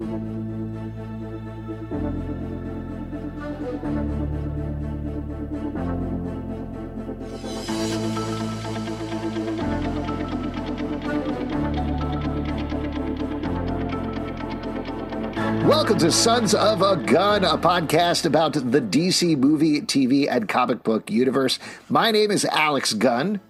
Welcome to Sons of a Gunn, a podcast about the DC movie, TV, and comic book universe. My name is Alex Gunn.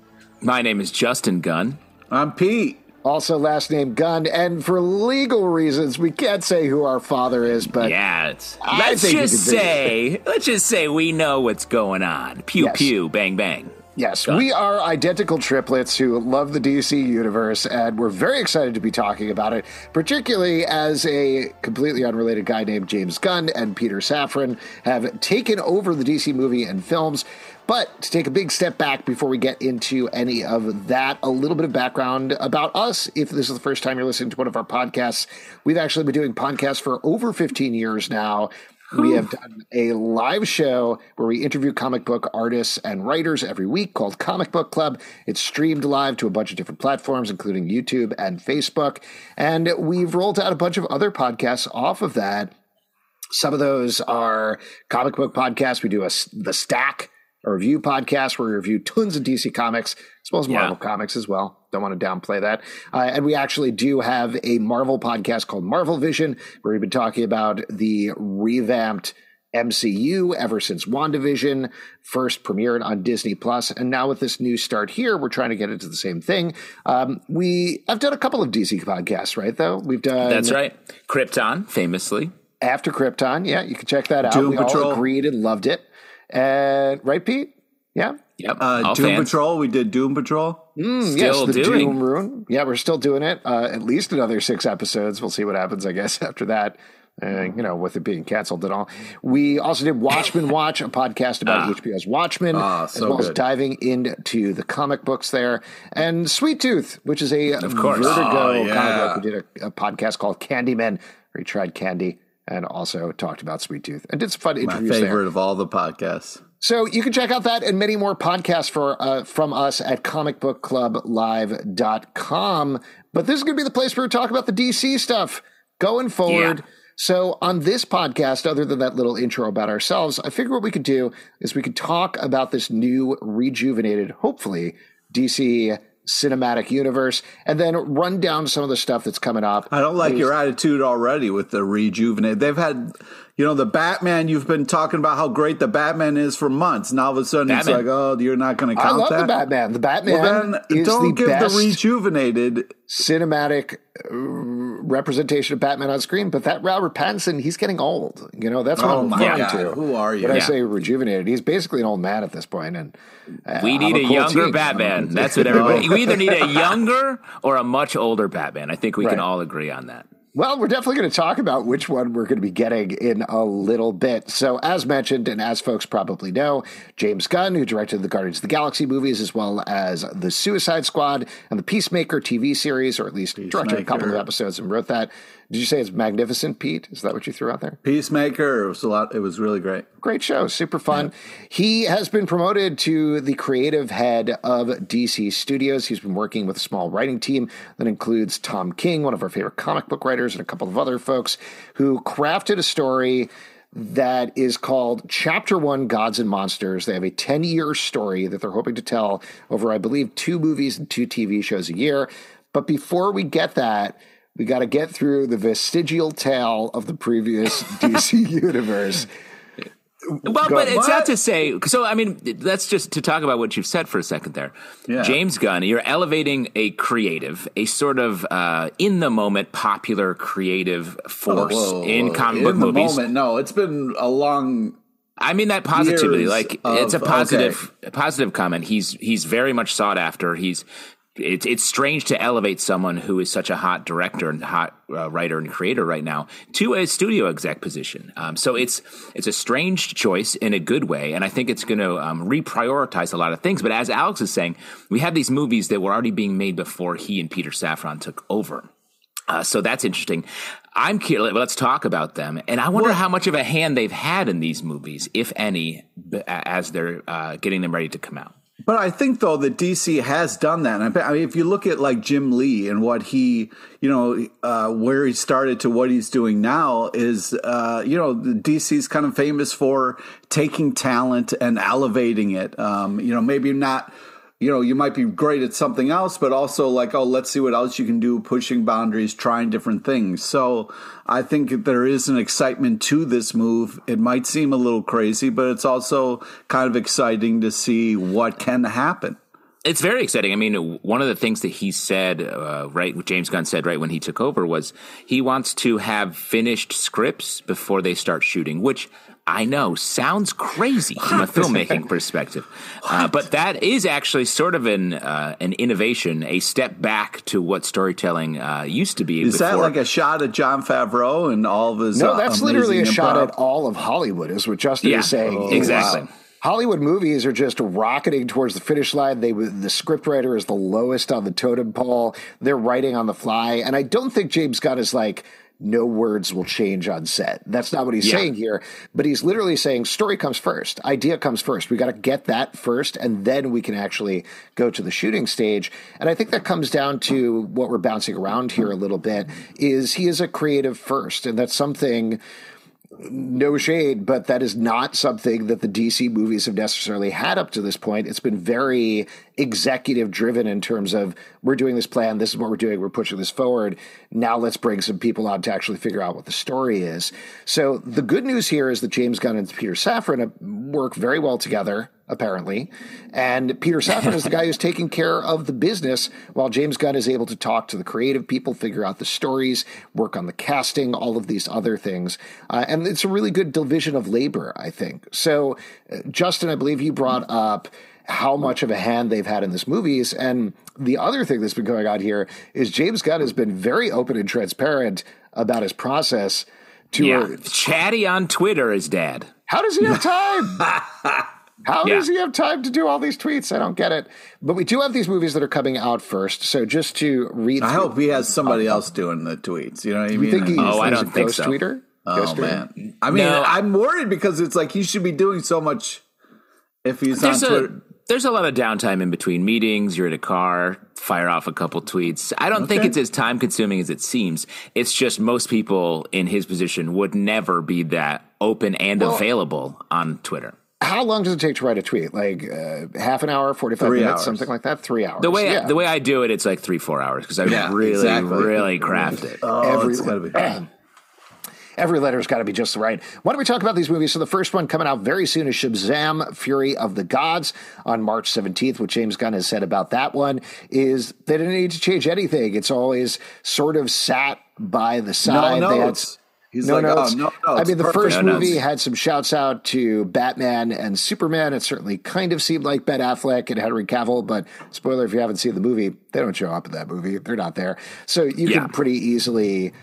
My name is Justin Gunn. I'm Pete. Also, last name Gunn, and for legal reasons, we can't say who our father is. But yeah, it's, let's just say, let's just say we know what's going on. Pew Yes. pew, bang bang. Yes, we are identical triplets who love the DC universe, and we're very excited to be talking about it, particularly as a completely unrelated guy named James Gunn and Peter Safran have taken over the DC movie and films. But to take a big step back before we get into any of that, a little bit of background about us. If this is the first time you're listening to one of our podcasts, we've actually been doing podcasts for over 15 years now. We have done a live show where we interview comic book artists and writers every week called Comic Book Club. It's streamed live to a bunch of different platforms, including YouTube and Facebook. And we've rolled out a bunch of other podcasts off of that. Some of those are comic book podcasts. We do a the Stack, a review podcast where we review tons of DC comics as well as Yeah. Marvel comics as well. Don't want to downplay that. Uh, and we actually do have a Marvel podcast called Marvel Vision where we've been talking about the revamped MCU ever since WandaVision first premiered on Disney Plus, and now with this new start here, we're trying to get into the same thing. Um, we I've done a couple of DC podcasts, right? Though we've done That's right. Krypton, famously. after Krypton. Yeah, you can check that out. Doom we all agreed and loved it. And right, Pete? Yeah. Yep. Uh, Doom fans. Patrol. We did Doom Patrol. Mm, Still yes, the doing. Doom Rune. Yeah, we're still doing it. Uh, at least another six episodes. We'll see what happens, I guess, after that. Uh, you know, with it being canceled and all. We also did Watchmen Watch, a podcast about HBO's Watchmen, Ah, as so well as diving into the comic books there. And Sweet Tooth, which is a of course. Vertigo Oh, yeah. comic book. We did a, a podcast called Candyman, where he tried candy and also talked about Sweet Tooth and did some fun My interviews favorite there. of all the podcasts. So you can check out that and many more podcasts for uh, from us at comicbookclublive.com. But this is going to be the place where we talk about the DC stuff going forward. Yeah. So on this podcast, other than that little intro about ourselves, I figure what we could do is we could talk about this new rejuvenated, hopefully, DC cinematic universe and then run down some of the stuff that's coming up. I don't like your attitude already with the rejuvenate. They've had, you know, the Batman. You've been talking about how great the Batman is for months. Now all of a sudden it's like, oh, you're not going to count that? I love that. the Batman. The Batman Well, then is don't the give best the rejuvenated. cinematic uh, representation of Batman on screen, but that Robert Pattinson, he's getting old. You know, that's what Oh I'm my referring God, to. who are you? When I Yeah. say rejuvenated, he's basically an old man at this point, and uh, We I'm need a, cool younger team. Batman. That's what everybody. We either need a younger or a much older Batman. I think we Right. can all agree on that. Well, we're definitely going to talk about which one we're going to be getting in a little bit. So, as mentioned, and as folks probably know, James Gunn, who directed the Guardians of the Galaxy movies, as well as the Suicide Squad and the Peacemaker TV series, or at least directed a couple of episodes and wrote that. Did you say it's magnificent, Pete? Is that what you threw out there? Peacemaker. It was a lot. It was really great. Great show, super fun. He has been promoted to the creative head of DC Studios. He's been working with a small writing team that includes Tom King, one of our favorite comic book writers, and a couple of other folks who crafted a story that is called Chapter One Gods and Monsters. They have a 10 year story that they're hoping to tell over, I believe, two movies and two TV shows a year. But before we get that, we got to get through the vestigial tale of the previous DC universe. Well, but it's What? not to say. So, I mean, that's just to talk about what you've said for a second there. Yeah. James Gunn, you're elevating a creative, a sort of uh, in the moment popular creative force Whoa, in whoa. comic in book the movies. Moment, no, it's been a long. I mean that positively. Like of- it's a positive, a positive comment. He's he's very much sought after. He's it's it's strange to elevate someone who is such a hot director and hot uh, writer and creator right now to a studio exec position. Um, so it's it's a strange choice in a good way, and I think it's going to um, reprioritize a lot of things. But as Alex is saying, we have these movies that were already being made before he and Peter Safran took over. Uh, so that's interesting. I'm curious. Let's talk about them, and I wonder how much of a hand they've had in these movies, if any, b- as they're uh, getting them ready to come out. But I think though that DC has done that. And I mean, if you look at like Jim Lee and what he, you know, uh, where he started to what he's doing now is, uh, you know, DC's kind of famous for taking talent and elevating it. Um, you know, maybe not you know, you might be great at something else, but also like, oh, let's see what else you can do, pushing boundaries, trying different things. So I think there is an excitement to this move. It might seem a little crazy, but it's also kind of exciting to see what can happen. It's very exciting. I mean, one of the things that he said, uh, right, James Gunn said right when he took over was he wants to have finished scripts before they start shooting, which I know sounds crazy from a filmmaking perspective, uh, but that is actually sort of an uh, an innovation, a step back to what storytelling uh, used to be. Is before. that like a shot at Jon Favreau and all of his? No, that's literally a improv? shot at all of Hollywood. Is what Justin Yeah, is saying. oh, is exactly. Hollywood movies are just rocketing towards the finish line. They the scriptwriter is the lowest on the totem pole. They're writing on the fly, and I don't think James Gunn is like no words will change on set. That's not what he's Yeah. saying here, but he's literally saying story comes first, idea comes first. We got to get that first, and then we can actually go to the shooting stage. And I think that comes down to what we're bouncing around here a little bit. Is he is a creative first, and that's something no shade, but that is not something that the DC movies have necessarily had up to this point. It's been very executive driven in terms of we're doing this plan, this is what we're doing, we're pushing this forward. Now let's bring some people on to actually figure out what the story is. So the good news here is that James Gunn and Peter Safran work very well together, apparently. And Peter Safran is the guy who's taking care of the business while James Gunn is able to talk to the creative people, figure out the stories, work on the casting, all of these other things. Uh, and it's a really good division of labor, I think. So, uh, Justin, I believe you brought up how much of a hand they've had in this movies. And the other thing that's been going on here is James Gunn has been very open and transparent about his process to Yeah, chatty on Twitter is dad. how does he have time? How Yeah. does he have time to do all these tweets? I don't get it. But we do have these movies that are coming out first. So just to read, I through- hope he has somebody oh. else doing the tweets. You know what I mean? think he's, Oh, I there's don't a think ghost so. tweeter? Oh Ghost tweeter? man, I mean, No. I'm worried because it's like he should be doing so much. If he's There's on a Twitter, there's a lot of downtime in between meetings. You're in a car, fire off a couple tweets. I don't think it's as time consuming as it seems. It's just most people in his position would never be that open and Well- available on Twitter. How long does it take to write a tweet? Like uh, half an hour, forty five Three minutes, hours. something like that. Three hours. The way yeah. the way I do it, it's like three four hours because I Yeah, really exactly. really craft it. oh, Every- it's gotta be. Every letter's got to be just right. Why don't we talk about these movies? So the first one coming out very soon is Shazam: Fury of the Gods on March 17th. What James Gunn has said about that one is they didn't need to change anything. It's always sort of sat by the side. no notes. He's no like, oh, notes. oh no, no. I mean, the first No movie notes. had some shouts out to Batman and Superman. It certainly kind of seemed like Ben Affleck and Henry Cavill, but spoiler if you haven't seen the movie, they don't show up in that movie. They're not there. So you Yeah. can pretty easily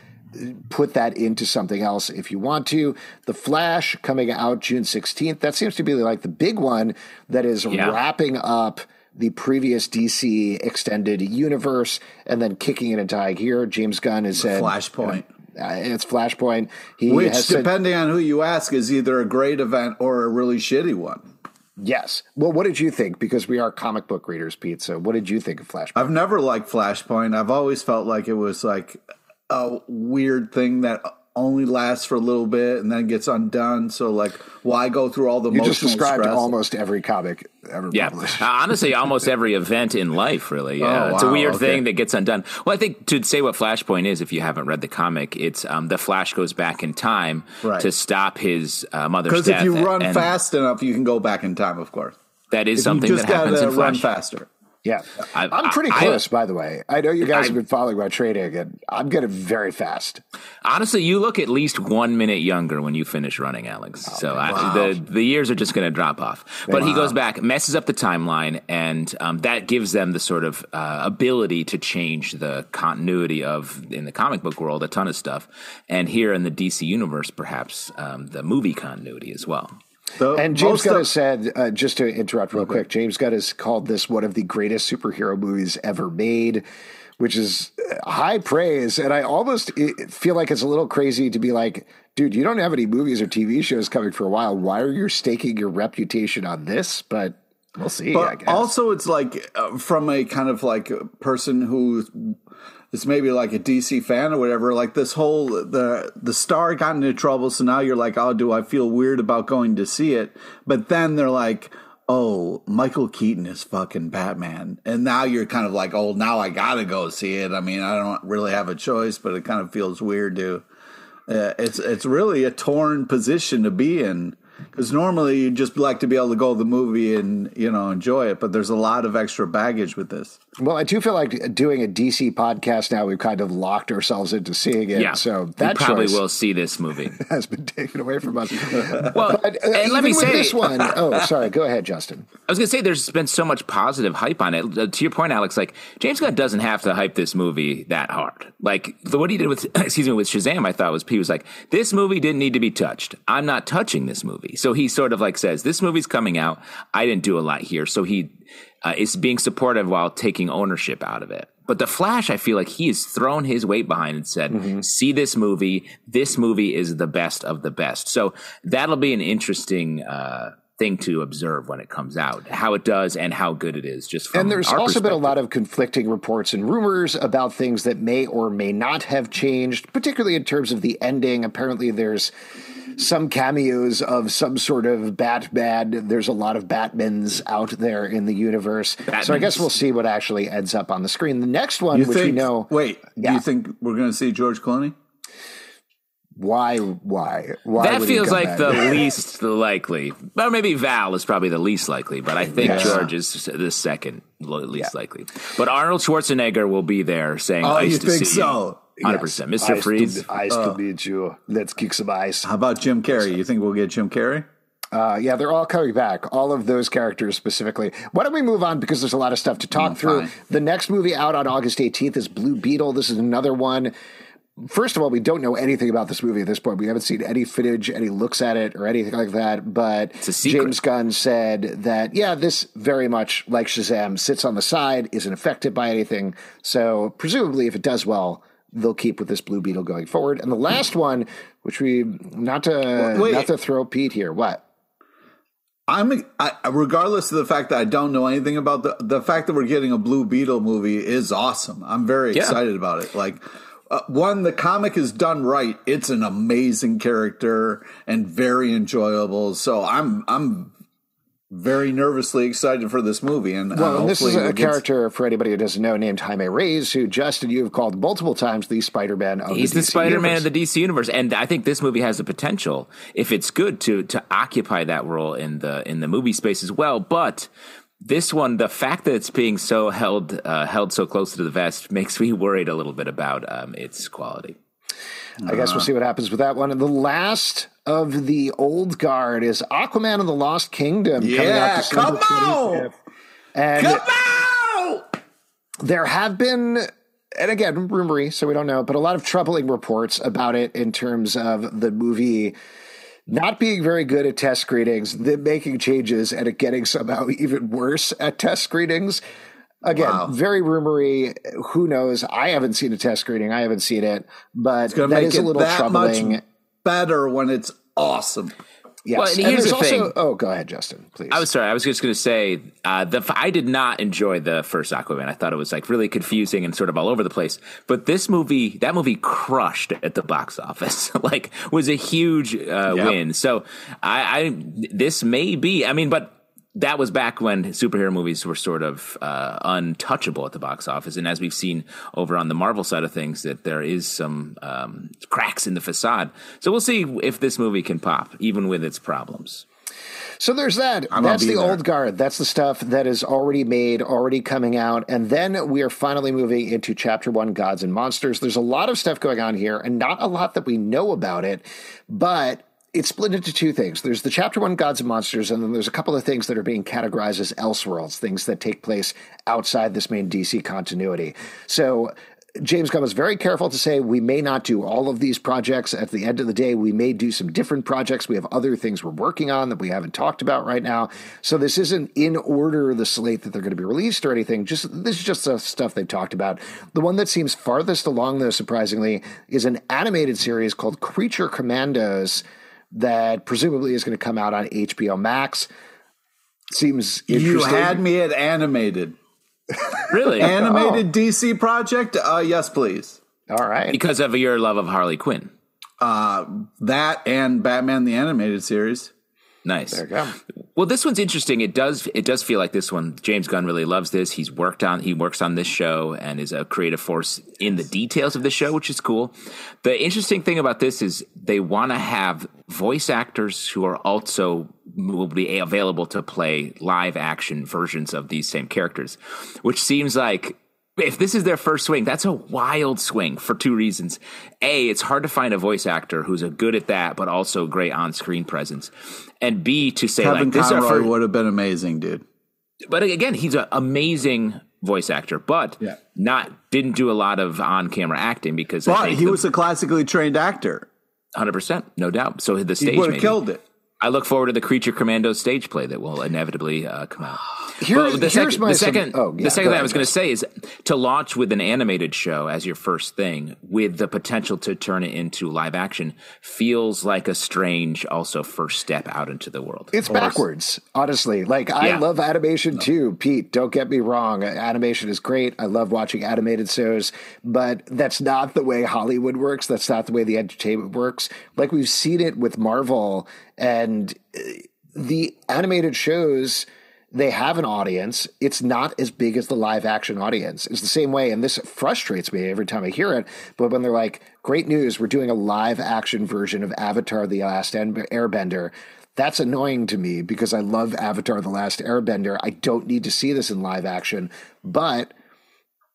put that into something else if you want to. The Flash coming out June 16th. That seems to be like the big one that is Yeah. wrapping up the previous DC extended universe and then kicking it into high gear. James Gunn has said Flashpoint. uh, it's Flashpoint. He Which, has said, depending on who you ask, is either a great event or a really shitty one. yes. Well, what did you think? Because we are comic book readers, Pete. So, what did you think of Flashpoint? I've never liked Flashpoint. I've always felt like it was like a weird thing that only lasts for a little bit and then gets undone. So, like, why go through all the you emotional just described stress? almost every comic ever Yeah, published. Uh, honestly, almost every event in life, really. Yeah, Oh, it's a weird okay. thing that gets undone. Well, I think to say what Flashpoint is, if you haven't read the comic, it's um, the Flash goes back in time Right. to stop his uh, mother's Because death. if you run and fast enough, you can go back in time. Of course, that is you something just that happens gotta in run Flash. faster. Yeah, I- I'm pretty I- close, by the way. I know you guys I- have been following my trading, and I'm getting very fast. Honestly, you look at least one minute younger when you finish running, Alex. Oh, so I, the the years are just going to drop off. But he goes back, messes up the timeline, and um, that gives them the sort of uh, ability to change the continuity of in the comic book world a ton of stuff, and here in the DC universe, perhaps um, the movie continuity as well. The- And James Gunn has said, uh, just to interrupt real quick, James Gunn has called this one of the greatest superhero movies ever made, which is uh, high praise. And I almost feel like it's a little crazy to be like, dude, you don't have any movies or TV shows coming for a while. Why are you staking your reputation on this? But We'll see. But also, it's like uh, from a kind of like a person who is maybe like a DC fan or whatever. Like this whole the the star got into trouble, so now you're like, oh, do I feel weird about going to see it? But then they're like. Oh, Michael Keaton is fucking Batman. And now you're kind of like, oh, now I gotta go see it. I mean, I don't really have a choice, but it kind of feels weird to. Uh, it's it's really a torn position to be in because normally you'd just like to be able to go to the movie and you know enjoy it, but there's a lot of extra baggage with this. Well, I do feel like doing a DC podcast now. We've kind of locked ourselves into seeing it. Yeah, so that we probably will see this movie has been taken away from us. well, but, uh, and let me say this one. Oh, sorry. Go ahead, Justin. I was going to say there's been so much positive hype on it. Uh, to your point, Alex, like James Gunn doesn't have to hype this movie that hard. Like the, what he did with excuse me with Shazam, I thought was he was like this movie didn't need to be touched. I'm not touching this movie. So he sort of like says this movie's coming out. I didn't do a lot here. So he uh, is being supportive while taking ownership out of it. But the Flash, I feel like he has thrown his weight behind and said, mm-hmm. "See this movie. This movie is the best of the best." So that'll be an interesting uh, thing to observe when it comes out, how it does and how good it is. Just and there's also been a lot of conflicting reports and rumors about things that may or may not have changed, particularly in terms of the ending. Apparently, there's some cameos of some sort of Batman. There's a lot of Batmans out there in the universe. Batmans. So I guess we'll see what actually ends up on the screen. The next one, you which think, we know. Wait, yeah. do you think we're going to see George Clooney? Why? Why? Why? That feels like the least likely. Or maybe Val is probably the least likely, but I think yeah. George is the second least yeah. likely. But Arnold Schwarzenegger will be there saying, "Oh, nice you think so?" Hundred percent, Mr. Freeze. Ice to meet you. Let's kick some ice. How about Jim Carrey? You think we'll get Jim Carrey? Uh, yeah, they're all coming back. All of those characters specifically. Why don't we move on because there's a lot of stuff to talk mm, through. Fine. The next movie out on August 18th is Blue Beetle. This is another one. First of all, we don't know anything about this movie at this point. We haven't seen any footage, any looks at it, or anything like that. But James Gunn said that, yeah, this very much like Shazam sits on the side, isn't affected by anything. So presumably, if it does well, they'll keep with this Blue Beetle going forward. And the last one, which we not to Wait. not to throw Pete here, what? I'm I, regardless of the fact that I don't know anything about the the fact that we're getting a Blue Beetle movie is awesome. I'm very yeah. excited about it. Like uh, one, the comic is done right. It's an amazing character and very enjoyable. So I'm I'm very nervously excited for this movie. And uh, well, this is a character for anybody who doesn't know named Jaime Reyes, who Justin you have called multiple times the Spider Man. He's the, the Spider Man of the DC universe, and I think this movie has the potential, if it's good, to to occupy that role in the in the movie space as well. But this one, the fact that it's being so held uh, held so close to the vest makes me worried a little bit about um, its quality. I guess we'll uh-huh. see what happens with that one. And the last of the old guard is Aquaman and the Lost Kingdom. Yeah, come on! And come on! There have been, and again, rumory, so we don't know, but a lot of troubling reports about it in terms of the movie not being very good at test screenings, then making changes, and it getting somehow even worse at test screenings. Again, wow. very rumory. Who knows? I haven't seen a test screening. I haven't seen it, but that is a little troubling. better when it's awesome. Yes. Well, and, and here's the also, thing. Oh, go ahead, Justin. Please. I was sorry. I was just going to say uh, the I did not enjoy the first Aquaman. I thought it was like really confusing and sort of all over the place. But this movie, that movie, crushed at the box office. like, was a huge uh, yep. win. So I, I, this may be. I mean, but that was back when superhero movies were sort of uh, untouchable at the box office, and as we've seen over on the Marvel side of things, that there is some um, cracks in the facade. So we'll see if this movie can pop, even with its problems. So there's that. I'm That's the there. old guard. That's the stuff that is already made, already coming out. And then we are finally moving into chapter one Gods and Monsters. There's a lot of stuff going on here and not a lot that we know about it, but it's split into two things. There's the chapter one gods and monsters, and then there's a couple of things that are being categorized as elseworlds, things that take place outside this main DC continuity. So James Gunn was very careful to say we may not do all of these projects. At the end of the day, we may do some different projects. We have other things we're working on that we haven't talked about right now. So this isn't in order the slate that they're going to be released or anything. Just this is just the stuff they've talked about. The one that seems farthest along, though, surprisingly, is an animated series called Creature Commandos that presumably is going to come out on HBO Max. seems if You had me at animated. Really? Animated DC project? Uh, yes, please. All right. because of your love of Harley Quinn. Uh, that and Batman the Animated Series. Nice. There you go. Well, this one's interesting. It does it does feel like this one. James Gunn really loves this. He's worked on he works on this show and is a creative force in the details of the show, which is cool. The interesting thing about this is they want to have voice actors who are also will be available to play live action versions of these same characters, which seems like if this is their first swing, that's a wild swing for two reasons. A, it's hard to find a voice actor who's a good at that, but also great on screen presence. And B, to say Kevin like this Conroy would have been amazing, dude. but again, he's an amazing voice actor, but Yeah. not didn't do a lot of on camera acting because I But he the- was a classically trained actor. 100%, no doubt. So the He stage would have killed it. I look forward to the Creature Commando stage play that will inevitably uh, come out. Here- Well, the here's second, my the sub- second, oh, yeah, the second thing I was going to say is to launch with an animated show as your first thing, with the potential to turn it into live action, feels like a strange, also first step out into the world. It's backwards, honestly. Like I Yeah. love animation too, Pete. Don't get me wrong. Animation is great. I love watching animated shows, but that's not the way Hollywood works. That's not the way the entertainment works. Like we've seen it with Marvel and uh, the animated shows they have an audience. It's not as big as the live action audience. It's the same way, and this frustrates me every time I hear it. But when they're like, "Great news, we're doing a live action version of Avatar: The Last Airbender," that's annoying to me because I love Avatar: The Last Airbender. I don't need to see this in live action, but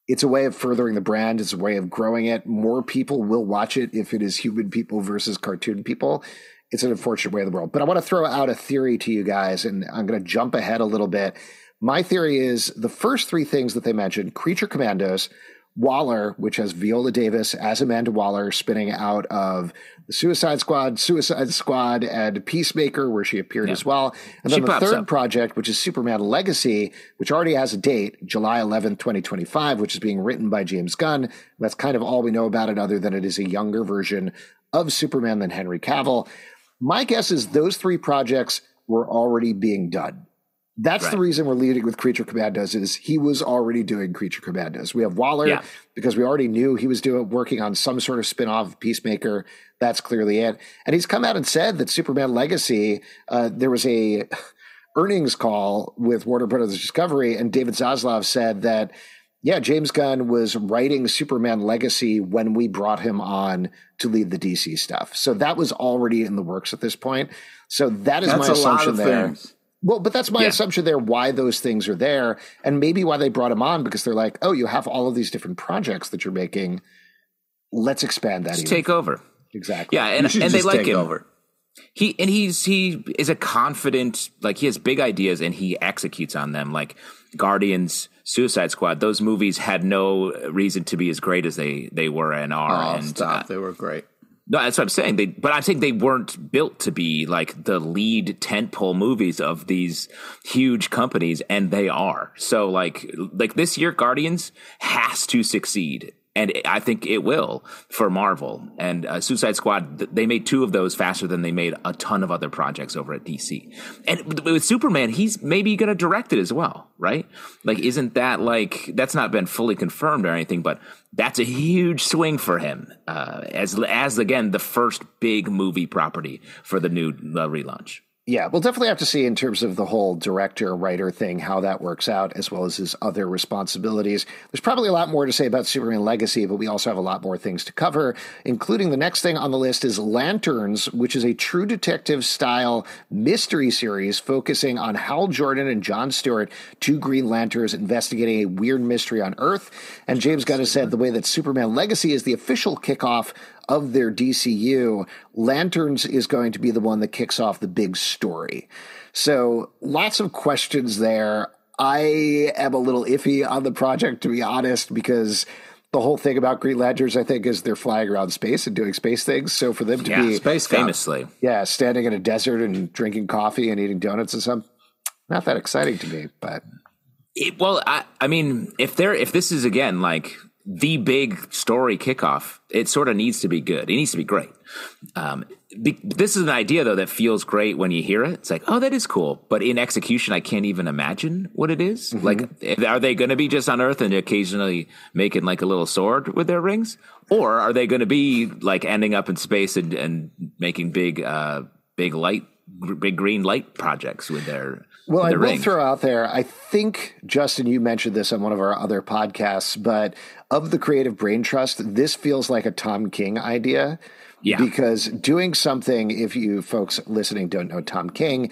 it's a way of furthering the brand. It's a way of growing it. More people will watch it if it is human people versus cartoon people. It's an unfortunate way of the world. But I want to throw out a theory to you guys, and I'm going to jump ahead a little bit. My theory is the first three things that they mentioned Creature Commandos, Waller, which has Viola Davis as Amanda Waller spinning out of the Suicide Squad, Suicide Squad, and Peacemaker, where she appeared as well. And She then the third up. project, which is Superman Legacy, which already has a date, July 11th, 2025, which is being written by James Gunn. That's kind of all we know about it, other than it is a younger version of Superman than Henry Cavill. My guess is those three projects were already being done. That's the reason we're leading with Creature Commandos is he was already doing Creature Commandos. We have Waller Yeah. because we already knew he was doing working on some sort of spin-off of Peacemaker. That's clearly it. And he's come out and said that Superman Legacy, uh, there was a earnings call with Warner Brothers Discovery, and David Zaslav said that, yeah, James Gunn was writing Superman Legacy when we brought him on to lead the DC stuff. So that was already in the works at this point. So that is That's my assumption there. things. Well, but that's my Yeah. assumption there why those things are there and maybe why they brought him on because they're like, oh, you have all of these different projects that you're making. Let's expand that. Just even. take over. exactly. Yeah, and, and they like him. over. He and he's he is a confident like he has big ideas and he executes on them like Guardians, Suicide Squad. Those movies had no reason to be as great as they they were and are. Oh, and stop. uh, they were great. no, that's what I'm saying. They, but I'm saying they weren't built to be like the lead tentpole movies of these huge companies, and they are. So, like, like this year, Guardians has to succeed, and I think it will for Marvel. And uh, Suicide Squad, they made two of those faster than they made a ton of other projects over at DC. And with- Superman, he's maybe going to direct it as well, right? Like, isn't that like that's not been fully confirmed or anything, but that's a huge swing for him uh, as as again the first big movie property for the new uh, relaunch. Yeah, we'll definitely have to see in terms of the whole director writer thing how that works out, as well as his other responsibilities. There's probably a lot more to say about Superman Legacy, but we also have a lot more things to cover, including the next thing on the list is Lanterns, which is a true detective style mystery series focusing on Hal Jordan and John Stewart, two Green Lanterns investigating a weird mystery on Earth. And James Gunn has said the way that Superman Legacy is the official kickoff of their DCU, Lanterns is going to be the one that kicks off the big story. So lots of questions there. I am a little iffy on the project, to be honest, because the whole thing about Green Lanterns, I think, is they're flying around space and doing space things. So for them to Yeah, be, Space famously. yeah, standing in a desert and drinking coffee and eating donuts and stuff, not that exciting to me. But It, well, I, I mean, if they're if this is again like the big story kickoff, it sort of needs to be good. It needs to be great. Um, be, this is an idea though that feels great when you hear it. It's like, oh, that is cool, but in execution, I can't even imagine what it is. Mm-hmm. Like, are they going to be just on Earth and occasionally making like a little sword with their rings, or are they going to be like ending up in space and, and making big, uh, big light, big green light projects with their well, I will throw out there. I think Justin, you mentioned this on one of our other podcasts, but of the creative brain trust, this feels like a Tom King idea. Yeah. Because doing something, if you folks listening don't know Tom King,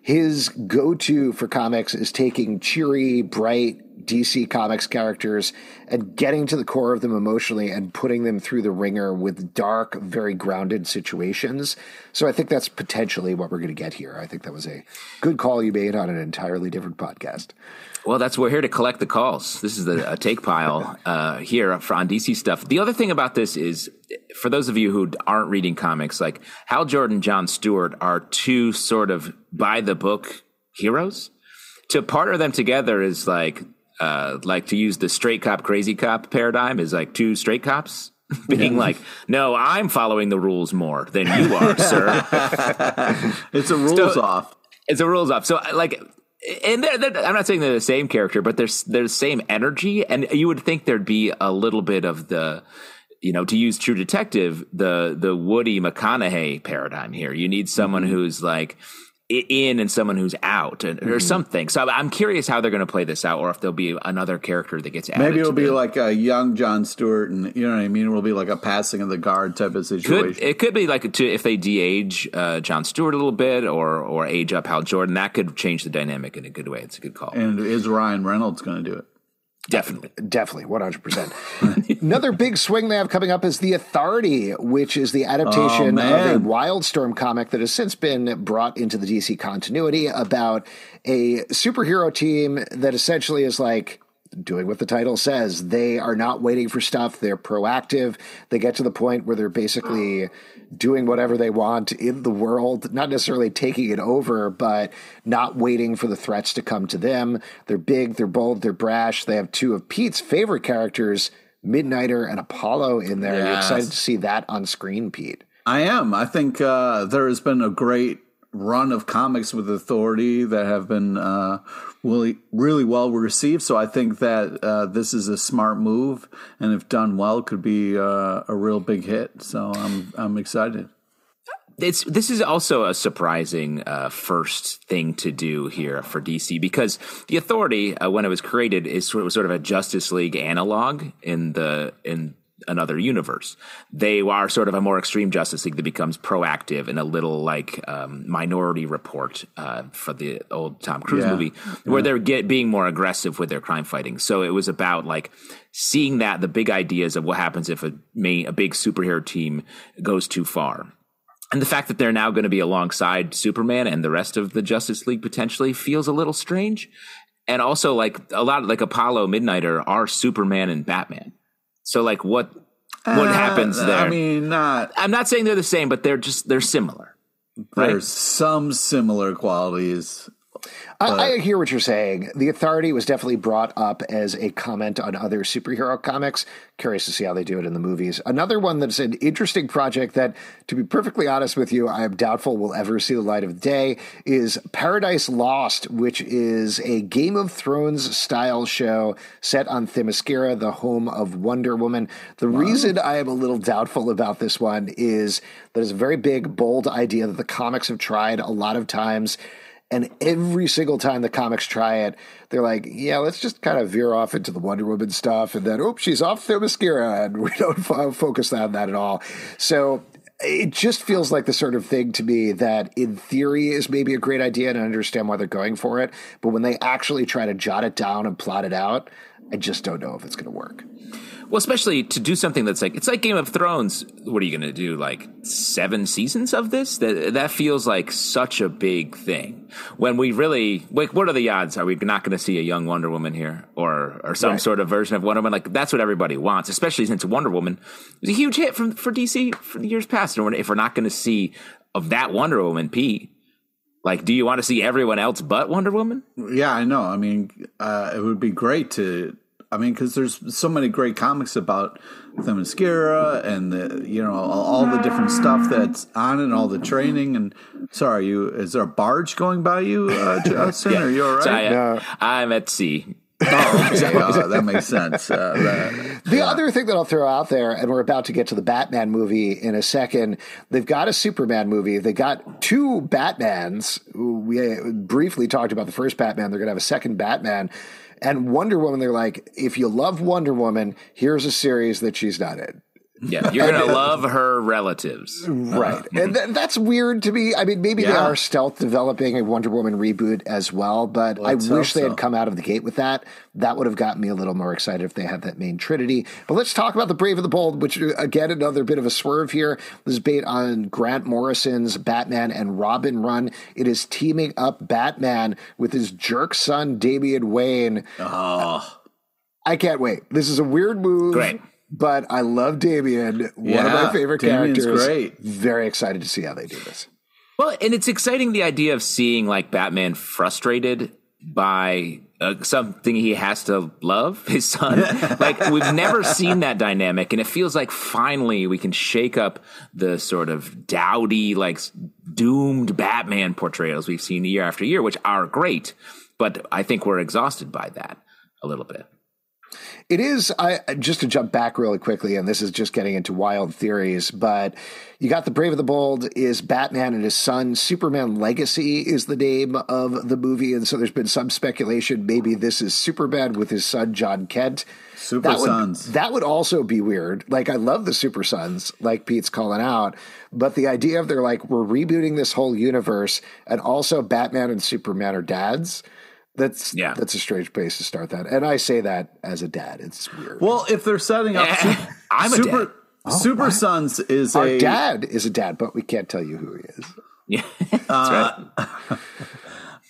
his go to for comics is taking cheery, bright, DC Comics characters and getting to the core of them emotionally and putting them through the ringer with dark, very grounded situations. So I think that's potentially what we're going to get here. I think that was a good call you made on an entirely different podcast. Well, that's we're here to collect the calls. This is the a take pile uh, here for, on DC stuff. The other thing about this is, for those of you who aren't reading comics, like Hal Jordan, John Stewart are two sort of by the book heroes. To partner them together is like uh, like to use the straight cop crazy cop paradigm is like two straight cops being yeah. like, "No, I'm following the rules more than you are, sir." it's a rules so, off. It's a rules off. So like. And they're, they're, I'm not saying they're the same character, but there's there's same energy, and you would think there'd be a little bit of the, you know, to use True Detective, the the Woody McConaughey paradigm here. You need someone mm-hmm. who's like, in and someone who's out or mm-hmm. something. So I'm curious how they're going to play this out, or if there'll be another character that gets added. Maybe it'll be the, like a young John Stewart, and you know what I mean. It'll be like a passing of the guard type of situation. Could, it could be like to, if they de-age uh, John Stewart a little bit, or or age up Hal Jordan. That could change the dynamic in a good way. It's a good call. And is Ryan Reynolds going to do it? Definitely. Uh, definitely, 100%. Another big swing they have coming up is The Authority, which is the adaptation oh, of a Wildstorm comic that has since been brought into the DC continuity about a superhero team that essentially is like doing what the title says. They are not waiting for stuff, they're proactive. They get to the point where they're basically doing whatever they want in the world, not necessarily taking it over, but not waiting for the threats to come to them. They're big, they're bold, they're brash. They have two of Pete's favorite characters, Midnighter and Apollo, in there. Yes. You're excited to see that on screen, Pete. I am. I think uh, there has been a great run of comics with Authority that have been uh, really really well received. So I think that uh, this is a smart move, and if done well, could be uh, a real big hit. So I'm I'm excited. It's this is also a surprising uh, first thing to do here for DC because the Authority, uh, when it was created, is sort of, sort of a Justice League analog in the in another universe. They are sort of a more extreme Justice League that becomes proactive in a little like um, Minority Report uh, for the old Tom Cruise yeah. movie, where yeah. they're get, being more aggressive with their crime fighting. So it was about like seeing that the big ideas of what happens if a main, a big superhero team goes too far. And the fact that they're now going to be alongside Superman and the rest of the Justice League potentially feels a little strange. And also, like a lot, like Apollo Midnighter are Superman and Batman. So like what what uh, happens there? I mean, not. I'm not saying they're the same, but they're just they're similar. Right? There's some similar qualities. I, I, hear what you're saying. The Authority was definitely brought up as a comment on other superhero comics. Curious to see how they do it in the movies. Another one that's an interesting project that, to be perfectly honest with you, I am doubtful will ever see the light of day is Paradise Lost, which is a Game of Thrones style show set on Themyscira, the home of Wonder Woman. The wow. reason I am a little doubtful about this one is that it's a very big, bold idea that the comics have tried a lot of times and every single time the comics try it, they're like, yeah, let's just kind of veer off into the Wonder Woman stuff. And then, oops, she's off Themyscira. And we don't focus on that at all. So it just feels like the sort of thing to me that in theory is maybe a great idea and I understand why they're going for it. But when they actually try to jot it down and plot it out, I just don't know if it's going to work. Well, especially to do something that's like it's like Game of Thrones. What are you going to do? Like seven seasons of this? That that feels like such a big thing. When we really like, what are the odds? Are we not going to see a young Wonder Woman here, or or some right. sort of version of Wonder Woman? Like that's what everybody wants, especially since Wonder Woman was a huge hit from for DC for the years past. And if we're not going to see of that Wonder Woman, P, like, do you want to see everyone else but Wonder Woman? Yeah, I know. I mean, uh, it would be great to I mean, because there's so many great comics about Themyscira and the you know all, the different stuff that's on and all the training. And sorry, you is there a barge going by you, uh, Justin? yeah. Are you all right? So I, no. I'm at sea. oh, okay. oh, that makes sense. Uh, that, the yeah. other thing that I'll throw out there, and we're about to get to the Batman movie in a second. They've got a Superman movie. They got two Batmans. We briefly talked about the first Batman. They're going to have a second Batman. And Wonder Woman, they're like, if you love Wonder Woman, here's a series that she's not in. Yeah, you're gonna love her relatives, right? Uh-huh. and th- that's weird to me. I mean, maybe yeah. they are stealth developing a Wonder Woman reboot as well, but Let's I wish they so. had come out of the gate with that. That would have gotten me a little more excited if they had that main trinity. But let's talk about the Brave and the Bold, which uh, again another bit of a swerve here. This is based on Grant Morrison's Batman and Robin run. It is teaming up Batman with his jerk son Damian Wayne. Oh. I can't wait. This is a weird move. Great but I love Damian. One yeah, of my favorite Damian's characters. Great. Very excited to see how they do this. Well, and it's exciting the idea of seeing like Batman frustrated by uh, something he has to love, his son. like we've never seen that dynamic, and it feels like finally we can shake up the sort of dowdy, like doomed Batman portrayals we've seen year after year, which are great. But I think we're exhausted by that a little bit. It is, I, just to jump back really quickly, and this is just getting into wild theories, but you got The Brave and the Bold is Batman and his son. Superman Legacy is the name of the movie. And so there's been some speculation maybe this is Superman with his son, Jon Kent. Super that Sons. Would, that would also be weird. Like, I love the Super Sons, like Pete's calling out. But the idea of they're like, we're rebooting this whole universe, and also Batman and Superman are dads that's yeah. That's a strange place to start that, and I say that as a dad. It's weird. Well, if they're setting up, super, I'm a super, dad. Oh, super what? Sons is our a, dad is a dad, but we can't tell you who he is. Yeah, that's uh, right.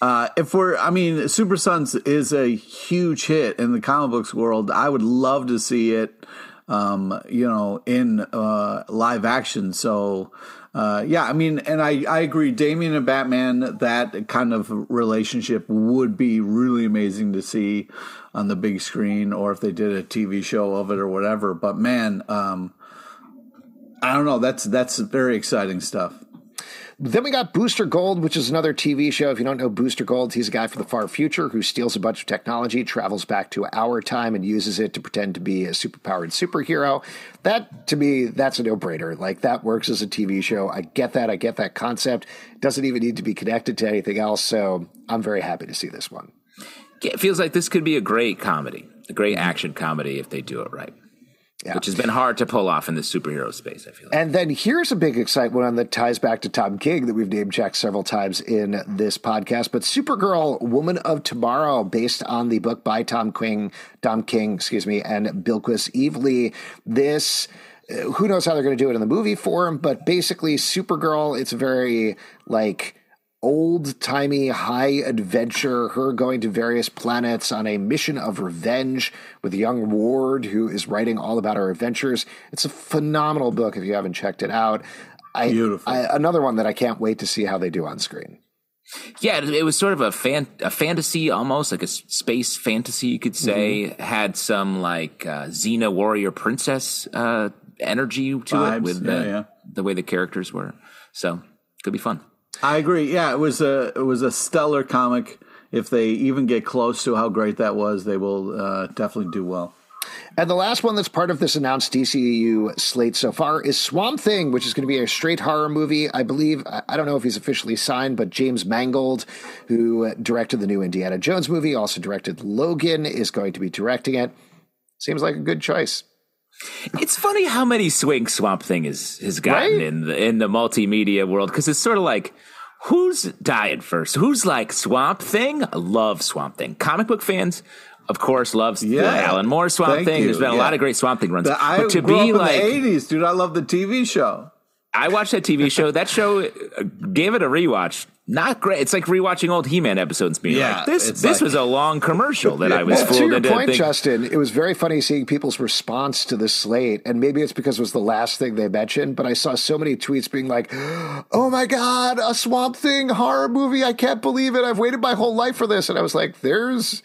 Uh, if we're, I mean, Super Sons is a huge hit in the comic books world. I would love to see it, um, you know, in uh, live action. So uh, yeah, I mean, and I, I agree. Damian and Batman, that kind of relationship would be really amazing to see on the big screen, or if they did a TV show of it or whatever. But man, um, I don't know. That's that's very exciting stuff. Then we got Booster Gold, which is another TV show. If you don't know Booster Gold, he's a guy from the far future who steals a bunch of technology, travels back to our time, and uses it to pretend to be a superpowered superhero. That, to me, that's a no brainer. Like, that works as a TV show. I get that. I get that concept. Doesn't even need to be connected to anything else. So I'm very happy to see this one. It feels like this could be a great comedy, a great action comedy if they do it right yeah. which has been hard to pull off in the superhero space. I feel. Like. And then here's a big excitement one that ties back to Tom King that we've name checked several times in this podcast. But Supergirl, Woman of Tomorrow, based on the book by Tom King, Tom King, excuse me, and Bilquis Evely. This uh, who knows how they're going to do it in the movie form, but basically Supergirl, it's very like old timey high adventure, her going to various planets on a mission of revenge with young Ward, who is writing all about her adventures. It's a phenomenal book if you haven't checked it out. I, Beautiful. I, another one that I can't wait to see how they do on screen. Yeah, it was sort of a fan, a fantasy almost like a space fantasy, you could say. Mm-hmm. Had some like uh, Xena warrior princess uh, energy to Vibes. it with yeah, the, yeah. the way the characters were. So could be fun. I agree. Yeah, it was a it was a stellar comic. If they even get close to how great that was, they will uh, definitely do well. And the last one that's part of this announced DCU slate so far is Swamp Thing, which is going to be a straight horror movie. I believe, I don't know if he's officially signed, but James Mangold, who directed the new Indiana Jones movie, also directed Logan, is going to be directing it. Seems like a good choice. It's funny how many swing Swamp Thing has has gotten right? in the in the multimedia world because it's sort of like who's dying first? Who's like Swamp Thing? I love Swamp Thing. Comic book fans, of course, loves yeah. the Alan Moore Swamp Thank Thing. You. There's been yeah. a lot of great Swamp Thing runs. The, I but to be like the '80s, dude, I love the TV show. I watched that TV show. That show uh, gave it a rewatch. Not great. It's like rewatching old He-Man episodes. Being yeah, like, this this like, was a long commercial that I was well, fooled to your into. Point, Justin, it was very funny seeing people's response to the slate, and maybe it's because it was the last thing they mentioned. But I saw so many tweets being like, "Oh my god, a Swamp Thing horror movie! I can't believe it! I've waited my whole life for this." And I was like, "There's."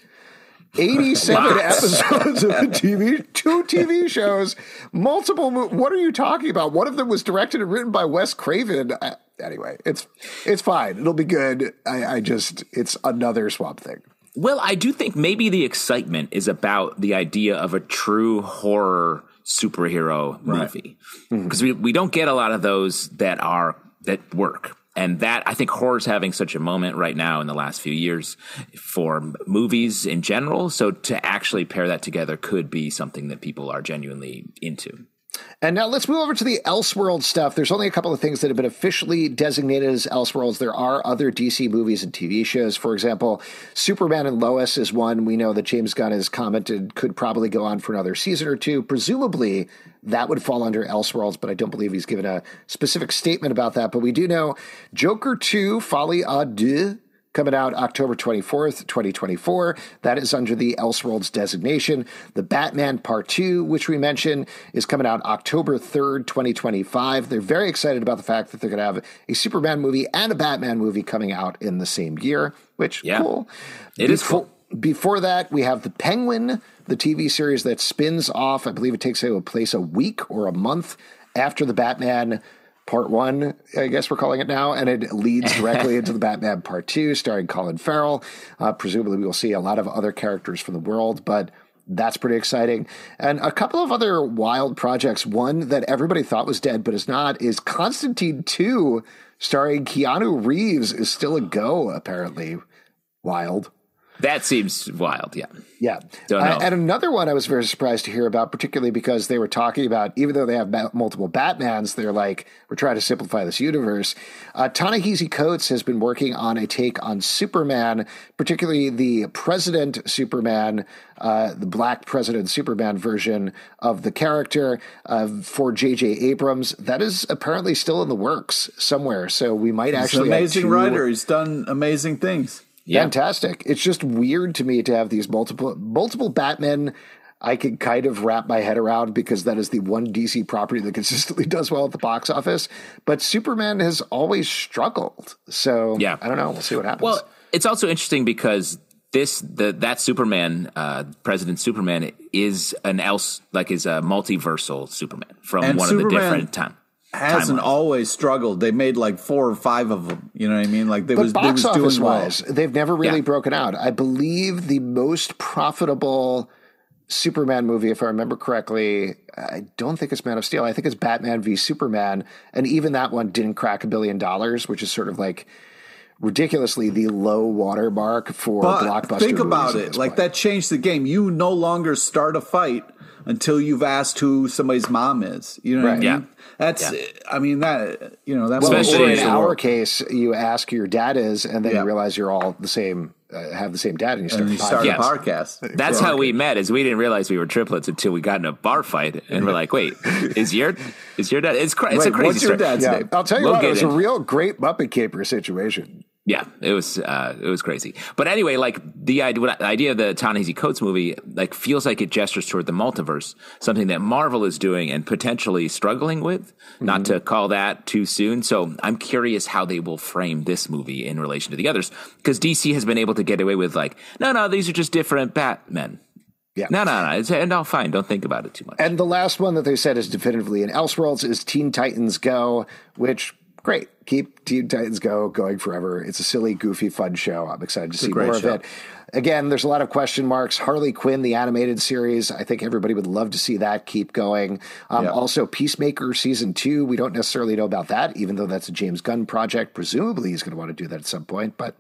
87 episodes of the TV, two TV shows, multiple. Mo- what are you talking about? One of them was directed and written by Wes Craven. Uh, anyway, it's it's fine. It'll be good. I, I just it's another Swamp Thing. Well, I do think maybe the excitement is about the idea of a true horror superhero movie because we, we don't get a lot of those that are that work and that i think horror's having such a moment right now in the last few years for movies in general so to actually pair that together could be something that people are genuinely into And now let's move over to the Elseworld stuff. There's only a couple of things that have been officially designated as Elseworlds. There are other DC movies and TV shows. For example, Superman and Lois is one we know that James Gunn has commented could probably go on for another season or two. Presumably, that would fall under Elseworlds, but I don't believe he's given a specific statement about that. But we do know Joker 2, Folie à Deux, coming out October 24th, 2024. That is under the Elseworlds designation. The Batman Part 2, which we mentioned, is coming out October 3rd, 2025. They're very excited about the fact that they're going to have a Superman movie and a Batman movie coming out in the same year, which Yeah. cool. It is cool. Before that, we have The Penguin, the TV series that spins off. I believe it takes place a week or a month after the Batman Part One, I guess we're calling it now, and it leads directly into the Batman Part Two, starring Colin Farrell. Uh, presumably, we will see a lot of other characters from the world, but that's pretty exciting. And a couple of other wild projects. One that everybody thought was dead, but is not, is Constantine Two, starring Keanu Reeves, is still a go. Apparently, wild. That seems wild yeah Yeah. Uh, and another one I was very surprised to hear about, particularly because they were talking about, even though they have ba- multiple Batmans, they're like, we're trying to simplify this universe. Uh, Ta-Nehisi Coates has been working on a take on Superman, particularly the President Superman, uh, the Black President Superman version of the character uh, for J.J. Abrams. That is apparently still in the works somewhere. So we might He's actually have amazing two- writer. He's done amazing things. Yeah. Fantastic. It's just weird to me to have these multiple multiple Batmen I can kind of wrap my head around because that is the one DC property that consistently does well at the box office. But Superman has always struggled. So Yeah. I don't know. We'll see what happens. Well, it's also interesting because this the that Superman, uh, President Superman, is an else like is a multiversal Superman from And one of the different time. Hasn't timelines. always struggled. They made like four or five of them. You know what I mean? Like they but was they box was office doing well. wise, they've never really Yeah. broken out. I believe the most profitable Superman movie, if I remember correctly, I don't think it's Man of Steel. I think it's Batman v Superman, and even that one didn't crack a billion dollars, which is sort of like ridiculously the low watermark for But blockbuster. think about it. Like point. that changed the game. You no longer start a fight until you've asked who somebody's mom is. You know what I mean? Yeah. That's. Yeah. I mean that. You know that. Well, Especially or in in our world. case, you ask who your dad is, and then Yeah. you realize you're all the same, uh, have the same dad, and you start. and a you start Yes. a podcast. That's how we met. Is we didn't realize we were triplets until we got in a bar fight, and we're like, "Wait, is your is your dad? It's cra- it's a Wait, crazy what's your story. dad's Yeah, name? I'll tell you We'll what, it was a real great Muppet Caper situation. Yeah, it was uh, it was crazy. But anyway, like the idea, the idea of the Ta-Nehisi Coates movie, like feels like it gestures toward the multiverse, something that Marvel is doing and potentially struggling with. Not Mm-hmm. to call that too soon. So I'm curious how they will frame this movie in relation to the others, because DC has been able to get away with like, no, no, these are just different Batmen. Yeah. No, no, no. It's, and all fine. Don't think about it too much. And the last one that they said is definitively in Elseworlds is Teen Titans Go, which great. Keep Teen Titans Go going forever. It's a silly, goofy, fun show. I'm excited to see more show. of it. Again, there's a lot of question marks. Harley Quinn, the animated series, I think everybody would love to see that keep going. Um, Yeah. Also, Peacemaker season two, we don't necessarily know about that, even though that's a James Gunn project. Presumably, he's going to want to do that at some point, but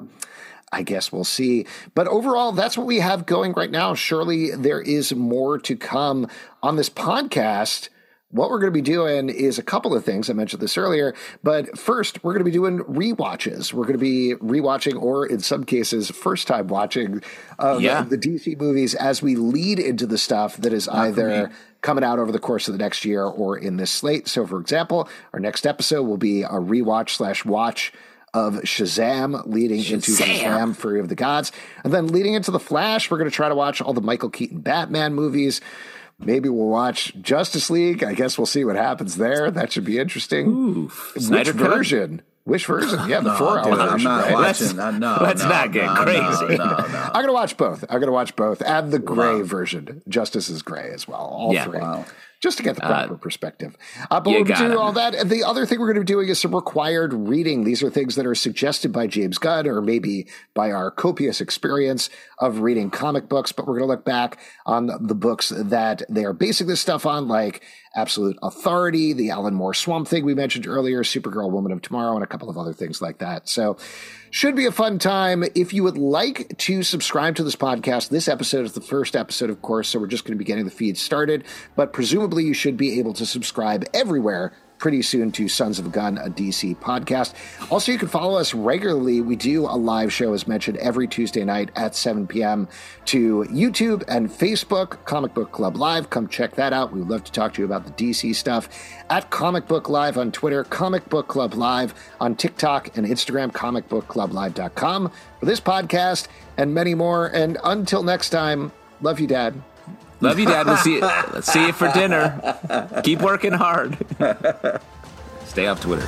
I guess we'll see. But overall, that's what we have going right now. Surely there is more to come on this podcast. What we're going to be doing is a couple of things. I mentioned this earlier, but first, we're going to be doing rewatches. We're going to be rewatching, or in some cases, first time watching of Yeah. the DC movies as we lead into the stuff that is either coming out over the course of the next year or in this slate. So, for example, our next episode will be a rewatch slash watch of Shazam leading into Shazam. Shazam Fury of the Gods. And then leading into The Flash, we're going to try to watch all the Michael Keaton Batman movies. Maybe we'll watch Justice League. I guess we'll see what happens there. That should be interesting. Snyder Which Cut? version? Which version, yeah, the four hour version. I'm not right? watching. that. no, let's no, not get no, crazy. No, no, no. I'm gonna watch both. I'm gonna watch both, and the gray Wow. version. Justice is gray as well. All Yeah. three. Wow. Just to get the proper perspective. Uh, but we'll be doing all that. And the other thing we're going to be doing is some required reading. These are things that are suggested by James Gunn or maybe by our copious experience of reading comic books. But we're going to look back on the books that they are basing this stuff on, like Absolute Authority, the Alan Moore Swamp Thing we mentioned earlier, Supergirl Woman of Tomorrow, and a couple of other things like that. So should be a fun time. If you would like to subscribe to this podcast, this episode is the first episode, of course, so we're just going to be getting the feed started. But presumably, you should be able to subscribe everywhere pretty soon to Sons of Gunn, a DC podcast. Also, you can follow us regularly. We do a live show, as mentioned, every Tuesday night at 7 p.m. to YouTube and Facebook, Comic Book Club Live. Come check that out. We would love to talk to you about the DC stuff at Comic Book Live on Twitter, Comic Book Club Live on TikTok and Instagram, comicbookclublive.com for this podcast and many more. And until next time, love you, Dad. Love you, Dad. We'll see you, let's see you for dinner. Keep working hard. Stay off Twitter.